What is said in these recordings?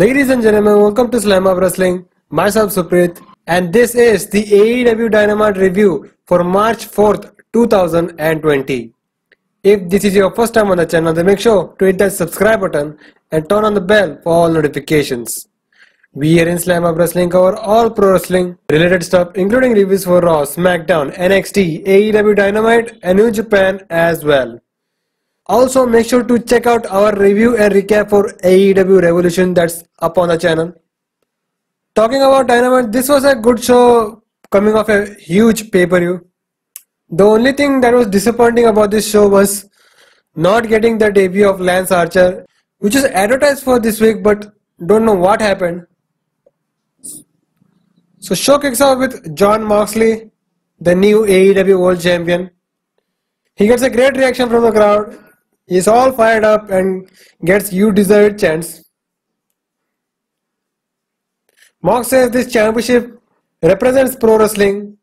Ladies and gentlemen, welcome to Slamhub Wrestling. Myself Suprit, and this is the AEW Dynamite review for March 4th, 2020. If this is your first time on the channel, then make sure to hit that subscribe button and turn on the bell for all notifications. We here in Slamhub Wrestling cover all pro wrestling related stuff, including reviews for Raw, SmackDown, NXT, AEW Dynamite, and New Japan as well. Also, make sure to check out our review and recap for AEW Revolution that's up on the channel. Talking about Dynamite, this was a good show coming off a huge pay-per-view. The only thing that was disappointing about this show was not getting the debut of Lance Archer, which is advertised for this week, but don't know what happened. So show kicks off with Jon Moxley, the new AEW World Champion. He gets a great reaction from the crowd He's all fired up and gets you deserved chance. Mox says this championship represents pro wrestling,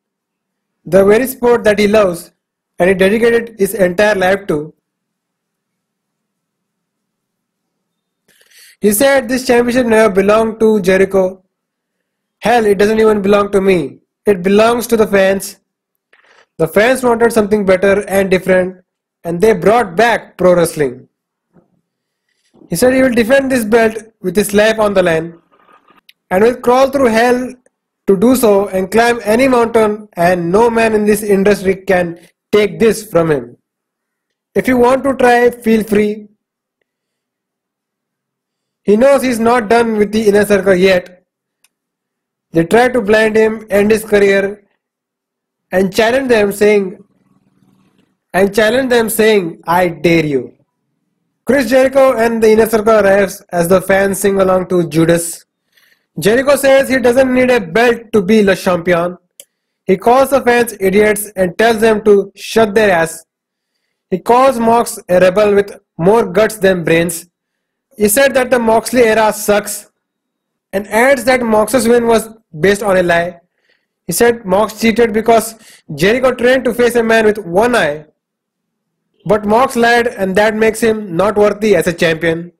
the very sport that he loves and he dedicated his entire life to. He said this championship never belonged to Jericho. Hell, it doesn't even belong to me. It belongs to the fans. The fans wanted something better and different and they brought back pro wrestling. He said he will defend this belt with his life on the line and will crawl through hell to do so and climb any mountain and no man in this industry can take this from him. If you want to try, feel free. He knows he's not done with the inner circle yet. They try to blind him, end his career, and challenge them saying, and challenge them saying, I dare you. Chris Jericho and the Inner Circle arrives as the fans sing along to Judas. Jericho says he doesn't need a belt to be Le Champion. He calls the fans idiots and tells them to shut their ass. He calls Mox a rebel with more guts than brains. He said that the Moxley era sucks and adds that Mox's win was based on a lie. He said Mox cheated because Jericho trained to face a man with one eye but Mox lied and that makes him not worthy as a champion.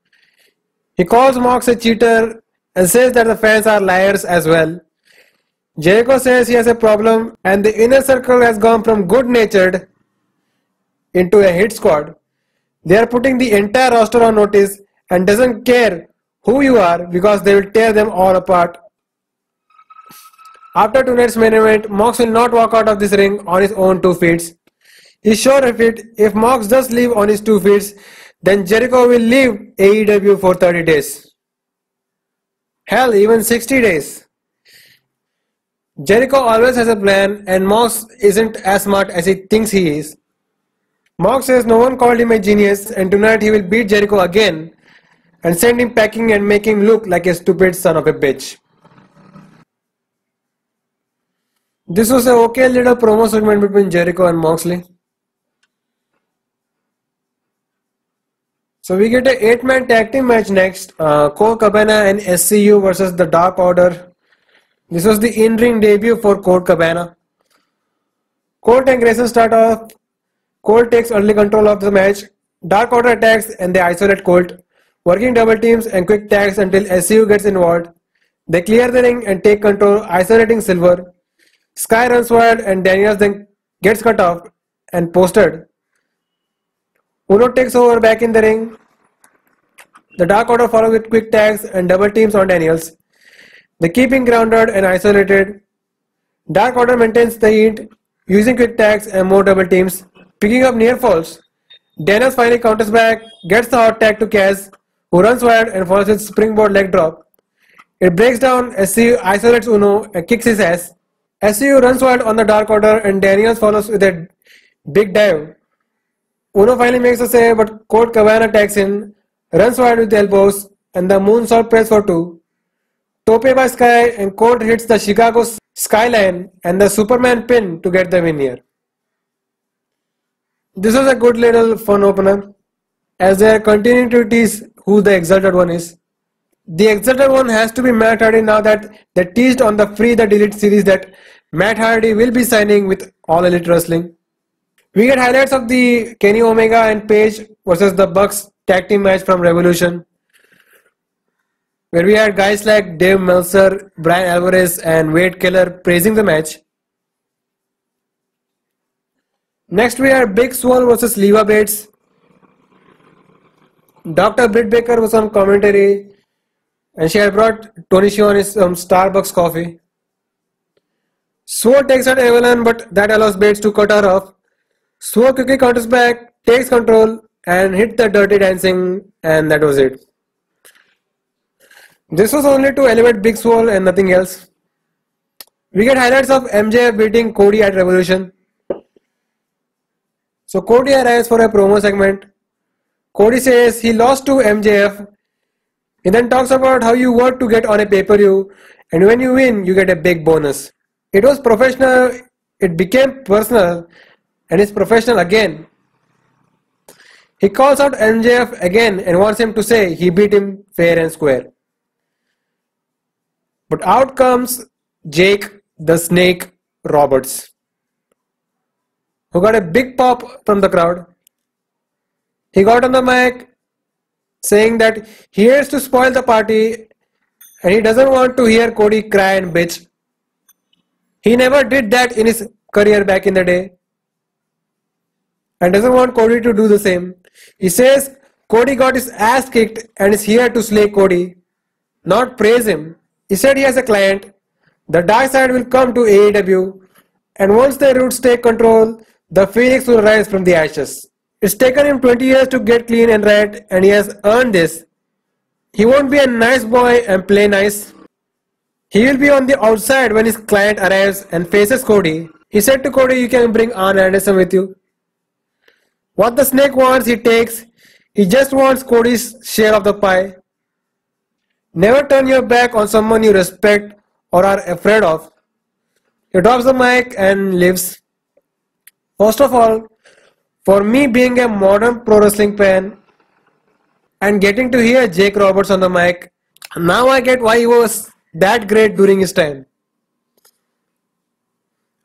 He calls Mox a cheater and says that the fans are liars as well. Jericho says he has a problem and the inner circle has gone from good natured into a hit squad. They are putting the entire roster on notice and doesn't care who you are because they will tear them all apart. After tonight's main event, Mox will not walk out of this ring on his own two feet. He's sure of it. If Mox does leave on his two feet, then Jericho will leave AEW for 30 days. Hell, even 60 days. Jericho always has a plan and Mox isn't as smart as he thinks he is. Mox says no one called him a genius and tonight he will beat Jericho again and send him packing and make him look like a stupid son of a bitch. This was a okay little promo segment between Jericho and Moxley. So we get a 8-man tag team match next. Uh, Colt Cabana and SCU versus the Dark Order. This was the in-ring debut for Colt Cabana. Colt and Grayson start off. Colt takes early control of the match. Dark Order attacks and they isolate Colt, working double teams and quick tags until SCU gets involved. They clear the ring and take control, isolating Silver. Sky runs wild and Daniels then gets cut off and posted. Uno takes over back in the ring. The Dark Order follow with quick tags and double teams on Daniels. They keep him grounded and isolated. Dark Order maintains the heat using quick tags and more double teams, picking up near falls. Daniels finally counters back, gets the hot tag to Kaz, who runs wide and follows with springboard leg drop. It breaks down, as SCU isolates Uno and kicks his ass. SCU runs wild on the Dark Order and Daniels follows with a big dive. Uno finally makes a save, but Colt Cabana attacks him, runs wide with the elbows, and the moonsault press for two. Tope by Sky and Colt hits the Chicago skyline and the Superman pin to get the win here. This was a good little fun opener as they are continuing to tease who the Exalted One is. The Exalted One has to be Matt Hardy now that they teased on the Free the Delete series that Matt Hardy will be signing with All Elite Wrestling. We get highlights of the Kenny Omega and Page versus the Bucks tag team match from Revolution. where we had guys like Dave Meltzer, Bryan Alvarez, and Wade Keller praising the match. Next, we had Big Swole versus Leva Bates. Dr. Britt Baker was on commentary, and she had brought Tony Schiavone some Starbucks coffee. Swole takes out Evelyn, but that allows Bates to cut her off. Swole quickly counters back, takes control, and hit the dirty dancing, and that was it. This was only to elevate Big Swole and nothing else. We get highlights of MJF beating Cody at Revolution. So Cody arrives for a promo segment. Cody says he lost to MJF. He then talks about how you work to get on a pay-per-view and when you win you get a big bonus. It was professional, it became personal and it's professional again. He calls out MJF again and wants him to say he beat him fair and square. But out comes Jake the Snake Roberts who got a big pop from the crowd. He got on the mic saying that he has to spoil the party and he doesn't want to hear Cody cry and bitch. He never did that in his career back in the day and doesn't want Cody to do the same. He says Cody got his ass kicked and is here to slay Cody, not praise him. He said he has a client. The dark side will come to AEW and once the roots take control, the phoenix will rise from the ashes. It's taken him 20 years to get clean and right, and he has earned this. He won't be a nice boy and play nice. He will be on the outside when his client arrives and faces Cody. He said to Cody, You can bring Arn Anderson with you. What the snake wants, he takes. He just wants Cody's share of the pie. Never turn your back on someone you respect or are afraid of. He drops the mic and leaves. First of all, for me being a modern pro wrestling fan and getting to hear Jake Roberts on the mic, now I get why he was that great during his time.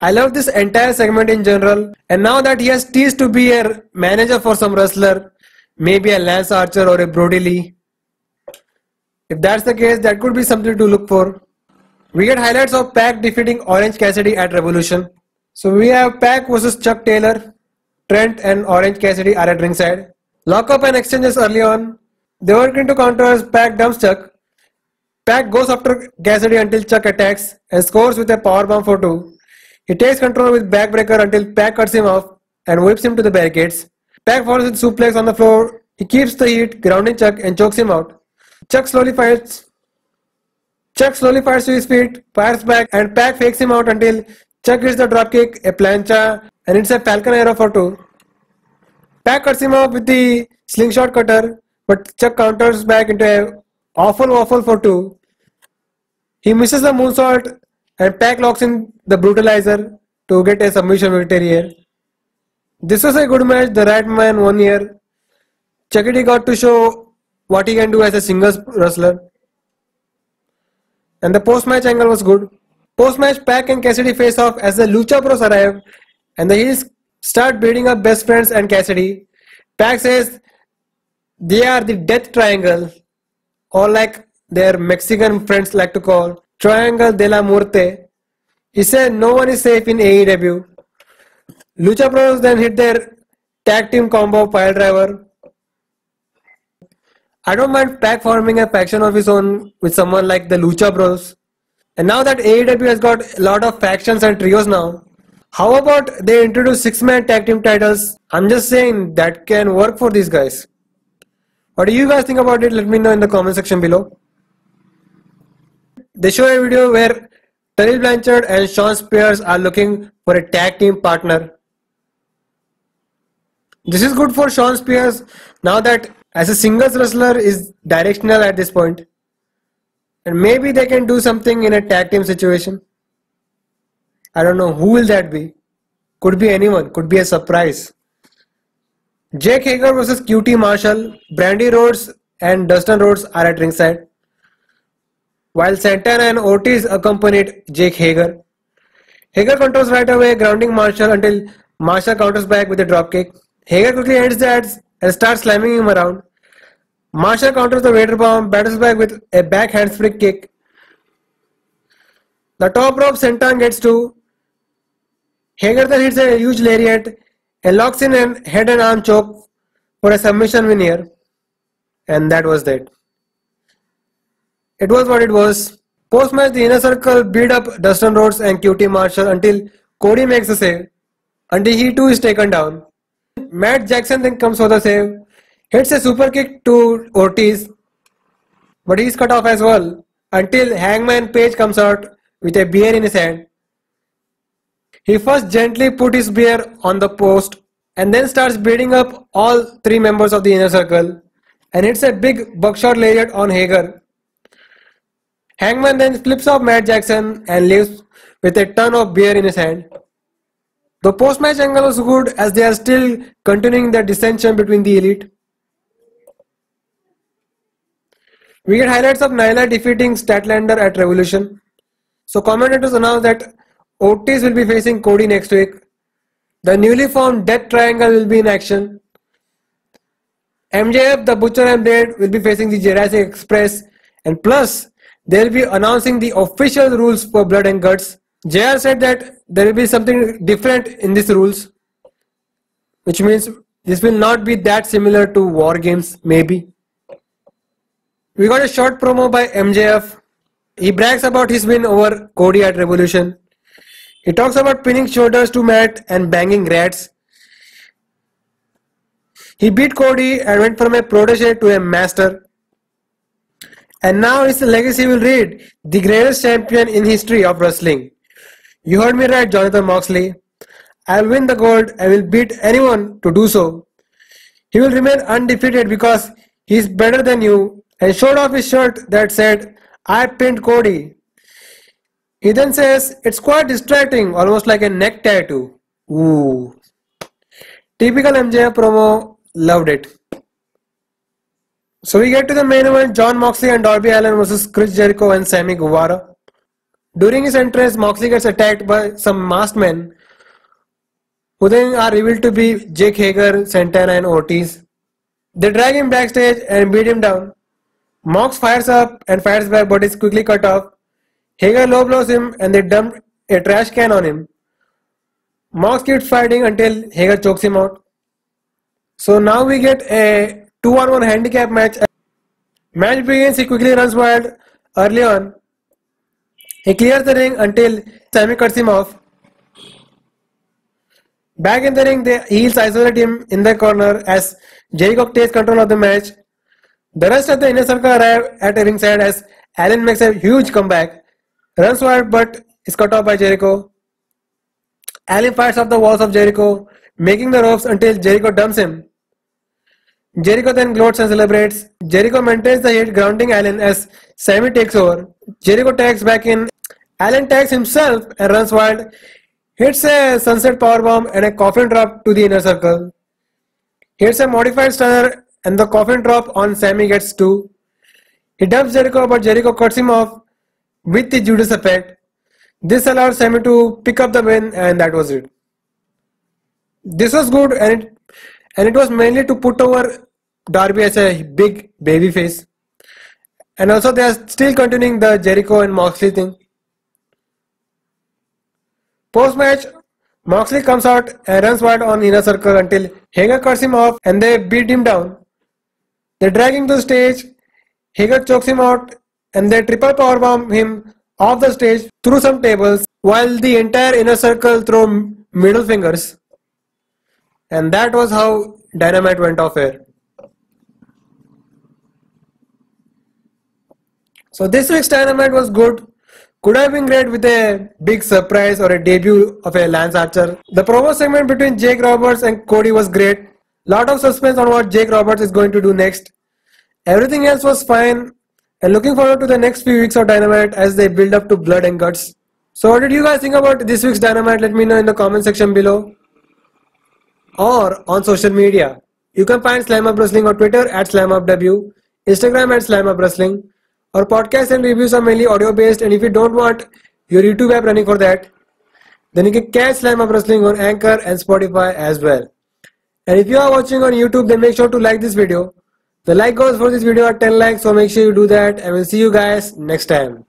I love this entire segment in general, and now that he has teased to be a manager for some wrestler, maybe a Lance Archer or a Brodie Lee. If that's the case, that could be something to look for. We get highlights of Pac defeating Orange Cassidy at Revolution. So we have Pac versus Chuck Taylor. Trent and Orange Cassidy are at ringside. Lockup and exchanges early on. They work into counters. Pac dumps Chuck. Pac goes after Cassidy until Chuck attacks and scores with a powerbomb for two. He takes control with backbreaker until Pac cuts him off and whips him to the barricades. Pac falls with suplex on the floor. He keeps the heat, grounding Chuck and chokes him out. Chuck slowly fights. Chuck slowly fires to his feet, fires back, and Pac fakes him out until Chuck hits the dropkick, a plancha, and it's a Falcon Arrow for two. Pac cuts him off with the slingshot cutter, but Chuck counters back into a awful waffle for two. He misses the moonsault, and Pac locks in the brutalizer to get a submission victory here. This was a good match. The right man won here. Chuckie got to show what he can do as a singles wrestler. And the post match angle was good. Post-match, Pac and Cassidy face off as the Lucha Bros arrive and the Heels start beating up best friends and Cassidy. Pac says they are the Death Triangle, or like their Mexican friends like to call Triangle de la Muerte. He said no one is safe in AEW. Lucha Bros then hit their tag team combo pile driver. I don't mind Pac forming a faction of his own with someone like the Lucha Bros. And now that AEW has got a lot of factions and trios now, how about they introduce six-man tag team titles? I'm just saying that can work for these guys. What do you guys think about it? Let me know in the comment section below. They show a video where Tully Blanchard and Shawn Spears are looking for a tag team partner. This is good for Shawn Spears now that as a singles wrestler is directional at this point. And maybe they can do something in a tag team situation. I don't know who will that be. Could be anyone. Could be a surprise. Jake Hager versus QT Marshall, Brandi Rhodes and Dustin Rhodes are at ringside. While Santana and Ortiz accompanied Jake Hager. Hager controls right away, grounding Marshall until Marshall counters back with a dropkick. Hager quickly ends ads and starts slamming him around. Marshall counters the Vader bomb, battles back with a back handspring kick. The top rope senton gets to. Hager then hits a huge lariat and locks in a head and arm choke for a submission win here. And that was that. It was what it was. Post match, the inner circle beat up Dustin Rhodes and QT Marshall until Cody makes a save. Until he too is taken down. Matt Jackson then comes for the save, hits a super kick to Ortiz, but he's cut off as well until Hangman Page comes out with a beer in his hand. He first gently put his beer on the post and then starts beating up all three members of the inner circle and hits a big buckshot lariat on Hager. Hangman then flips off Matt Jackson and leaves with a ton of beer in his hand. The post-match angle was good as they are still continuing the dissension between the elite. We get highlights of Nyla defeating Statlander at Revolution. So commentators announced that Ortiz will be facing Cody next week. The newly formed Death Triangle will be in action. MJF, the Butcher and Blade will be facing the Jurassic Express and plus they'll be announcing the official rules for Blood and Guts JR said that there will be something different in these rules, which means this will not be that similar to war games, maybe. We got a short promo by MJF. He brags about his win over Cody at Revolution. He talks about pinning shoulders to Matt and banging rats. He beat Cody and went from a protege to a master. And now his legacy will read the greatest champion in history of wrestling. You heard me right, Jonathan Moxley. I'll win the gold. I will beat anyone to do so. He will remain undefeated because he's better than you and showed off his shirt that said, I pinned Cody. He then says, It's quite distracting, almost like a neck tattoo. Ooh. Typical MJF promo, loved it. So we get to the main event Jon Moxley and Darby Allin versus Chris Jericho and Sammy Guevara. During his entrance, Moxley gets attacked by some masked men who then are revealed to be Jake Hager, Santana, and Ortiz. They drag him backstage and beat him down. Mox fires up and fires back but is quickly cut off. Hager low blows him and they dump a trash can on him. Mox keeps fighting until Hager chokes him out. So now we get a 2 on 1 handicap match. Match begins, he quickly runs wild early on he clears the ring until Sammy cuts him off. Back in the ring, the heels isolate him in the corner as Jericho takes control of the match. The rest of the inner circle arrive at a ringside as Allin makes a huge comeback, runs forward but is cut off by Jericho. Allin fights off the walls of Jericho, making the ropes until Jericho dumps him. Jericho then gloats and celebrates. Jericho maintains the hit, grounding Allin as Sammy takes over. Jericho tags back in. Allin tags himself and runs wild. Hits a sunset powerbomb and a coffin drop to the inner circle. Hits a modified stunner and the coffin drop on Sammy gets two. He dumps Jericho but Jericho cuts him off with the Judas effect. This allowed Sammy to pick up the win and that was it. This was good and it and it was mainly to put over Darby as a big baby face. And also they are still continuing the Jericho and Moxley thing. Post match, Moxley comes out and runs wild on inner circle until Hager cuts him off and they beat him down. They drag him to the stage. Hager chokes him out and they triple powerbomb him off the stage through some tables while the entire inner circle throw middle fingers. And that was how Dynamite went off air. So this week's Dynamite was good. Could have been great with a big surprise or a debut of a Lance Archer. The promo segment between Jake Roberts and Cody was great. Lot of suspense on what Jake Roberts is going to do next. Everything else was fine. And looking forward to the next few weeks of Dynamite as they build up to blood and guts. So what did you guys think about this week's Dynamite? Let me know in the comment section below or on social media. You can find Slamhub Wrestling on Twitter at SlamhubW, Instagram at Slamhub Wrestling. Our podcasts and reviews are mainly audio based, and if you don't want your YouTube app running for that, then you can catch Slamhub Wrestling on Anchor and Spotify as well. And if you are watching on YouTube, then make sure to like this video, The like goals for this video are 10 likes, so make sure you do that and we'll see you guys next time.